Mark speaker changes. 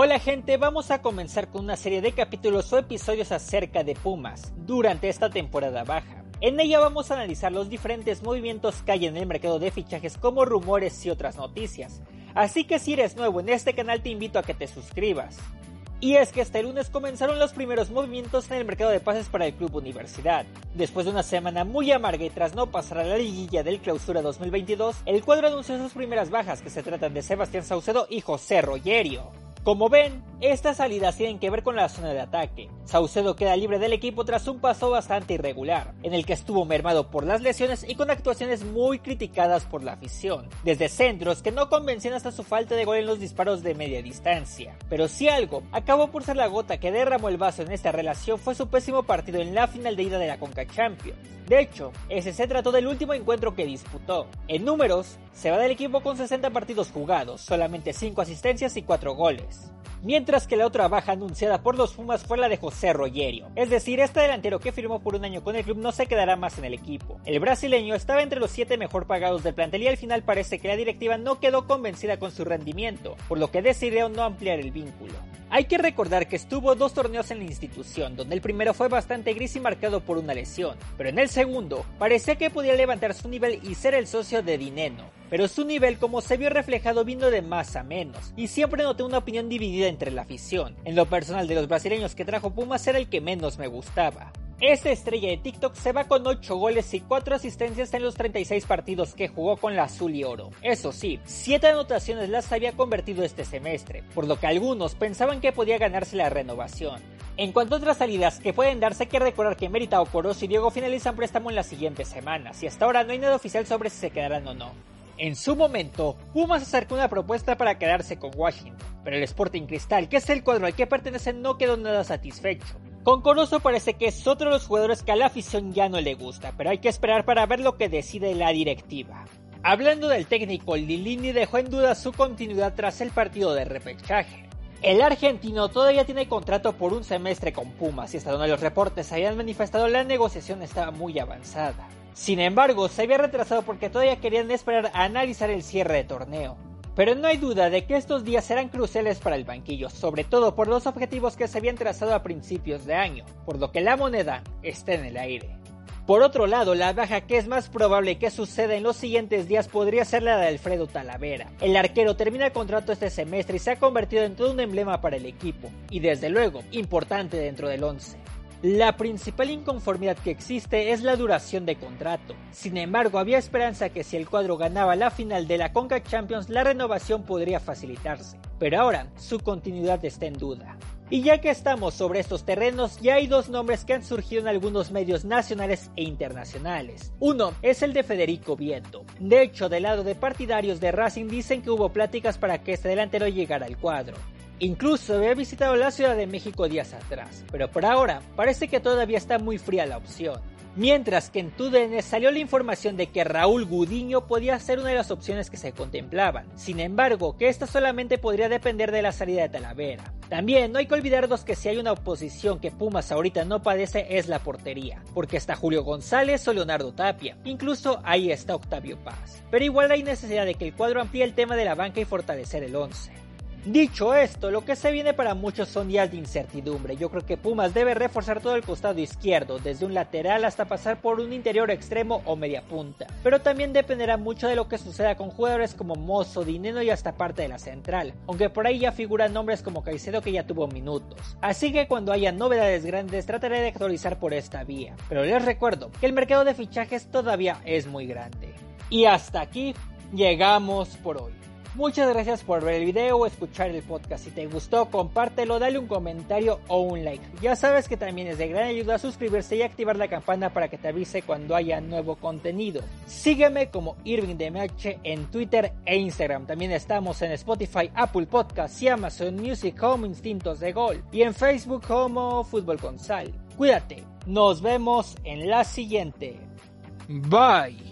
Speaker 1: Hola gente, vamos a comenzar con una serie de capítulos o episodios acerca de Pumas durante esta temporada baja. En ella vamos a analizar los diferentes movimientos que hay en el mercado de fichajes como rumores y otras noticias. Así que si eres nuevo en este canal te invito a que te suscribas. Y es que este lunes comenzaron los primeros movimientos en el mercado de pases para el Club Universidad. Después de una semana muy amarga y tras no pasar a la liguilla del clausura 2022, el cuadro anunció sus primeras bajas que se tratan de Sebastián Saucedo y José Rogerio. Como ven, estas salidas tienen que ver con la zona de ataque. Saucedo queda libre del equipo tras un paso bastante irregular, en el que estuvo mermado por las lesiones y con actuaciones muy criticadas por la afición, desde centros que no convencían hasta su falta de gol en los disparos de media distancia. Pero si algo acabó por ser la gota que derramó el vaso en esta relación fue su pésimo partido en la final de ida de la Conca Champions. De hecho, ese se trató del último encuentro que disputó. En números, se va del equipo con 60 partidos jugados, solamente 5 asistencias y 4 goles mientras que la otra baja anunciada por los Pumas fue la de José Rogerio. Es decir, este delantero que firmó por un año con el club no se quedará más en el equipo. El brasileño estaba entre los 7 mejor pagados del plantel y al final parece que la directiva no quedó convencida con su rendimiento, por lo que decidieron no ampliar el vínculo. Hay que recordar que estuvo dos torneos en la institución, donde el primero fue bastante gris y marcado por una lesión, pero en el segundo parecía que podía levantar su nivel y ser el socio de Dineno. Pero su nivel como se vio reflejado vino de más a menos, y siempre noté una opinión dividida entre la afición. En lo personal de los brasileños que trajo Pumas era el que menos me gustaba. Esta estrella de TikTok se va con 8 goles y 4 asistencias en los 36 partidos que jugó con la azul y oro. Eso sí, 7 anotaciones las había convertido este semestre, por lo que algunos pensaban que podía ganarse la renovación. En cuanto a otras salidas que pueden darse, hay que recordar que Merita Ocoros y Diego finalizan préstamo en las siguientes semanas, y hasta ahora no hay nada oficial sobre si se quedarán o no. En su momento, Pumas acercó una propuesta para quedarse con Washington, pero el Sporting Cristal, que es el cuadro al que pertenece, no quedó nada satisfecho. Con Corozo parece que es otro de los jugadores que a la afición ya no le gusta, pero hay que esperar para ver lo que decide la directiva. Hablando del técnico, Lilini dejó en duda su continuidad tras el partido de repechaje. El argentino todavía tiene contrato por un semestre con Pumas y hasta donde los reportes habían manifestado la negociación estaba muy avanzada. Sin embargo, se había retrasado porque todavía querían esperar a analizar el cierre de torneo. Pero no hay duda de que estos días serán cruciales para el banquillo, sobre todo por los objetivos que se habían trazado a principios de año, por lo que la moneda está en el aire. Por otro lado, la baja que es más probable que suceda en los siguientes días podría ser la de Alfredo Talavera. El arquero termina el contrato este semestre y se ha convertido en todo un emblema para el equipo, y desde luego, importante dentro del 11. La principal inconformidad que existe es la duración de contrato. Sin embargo, había esperanza que si el cuadro ganaba la final de la Conca Champions, la renovación podría facilitarse. Pero ahora, su continuidad está en duda. Y ya que estamos sobre estos terrenos, ya hay dos nombres que han surgido en algunos medios nacionales e internacionales. Uno es el de Federico Vieto. De hecho, del lado de partidarios de Racing dicen que hubo pláticas para que este delantero llegara al cuadro. Incluso había visitado la Ciudad de México días atrás, pero por ahora parece que todavía está muy fría la opción. Mientras que en TUDN salió la información de que Raúl Gudiño podía ser una de las opciones que se contemplaban. Sin embargo, que esta solamente podría depender de la salida de Talavera. También no hay que olvidarnos que si hay una oposición que Pumas ahorita no padece es la portería, porque está Julio González o Leonardo Tapia, incluso ahí está Octavio Paz. Pero igual hay necesidad de que el cuadro amplíe el tema de la banca y fortalecer el 11. Dicho esto, lo que se viene para muchos son días de incertidumbre. Yo creo que Pumas debe reforzar todo el costado izquierdo, desde un lateral hasta pasar por un interior extremo o media punta. Pero también dependerá mucho de lo que suceda con jugadores como Mozo, Dinero y hasta parte de la central, aunque por ahí ya figuran nombres como Caicedo que ya tuvo minutos. Así que cuando haya novedades grandes trataré de actualizar por esta vía. Pero les recuerdo que el mercado de fichajes todavía es muy grande. Y hasta aquí llegamos por hoy. Muchas gracias por ver el video o escuchar el podcast. Si te gustó, compártelo, dale un comentario o un like. Ya sabes que también es de gran ayuda suscribirse y activar la campana para que te avise cuando haya nuevo contenido. Sígueme como Irving DMH en Twitter e Instagram. También estamos en Spotify, Apple Podcasts y Amazon Music como Instintos de Gol. Y en Facebook como Fútbol con Sal. Cuídate. Nos vemos en la siguiente. Bye.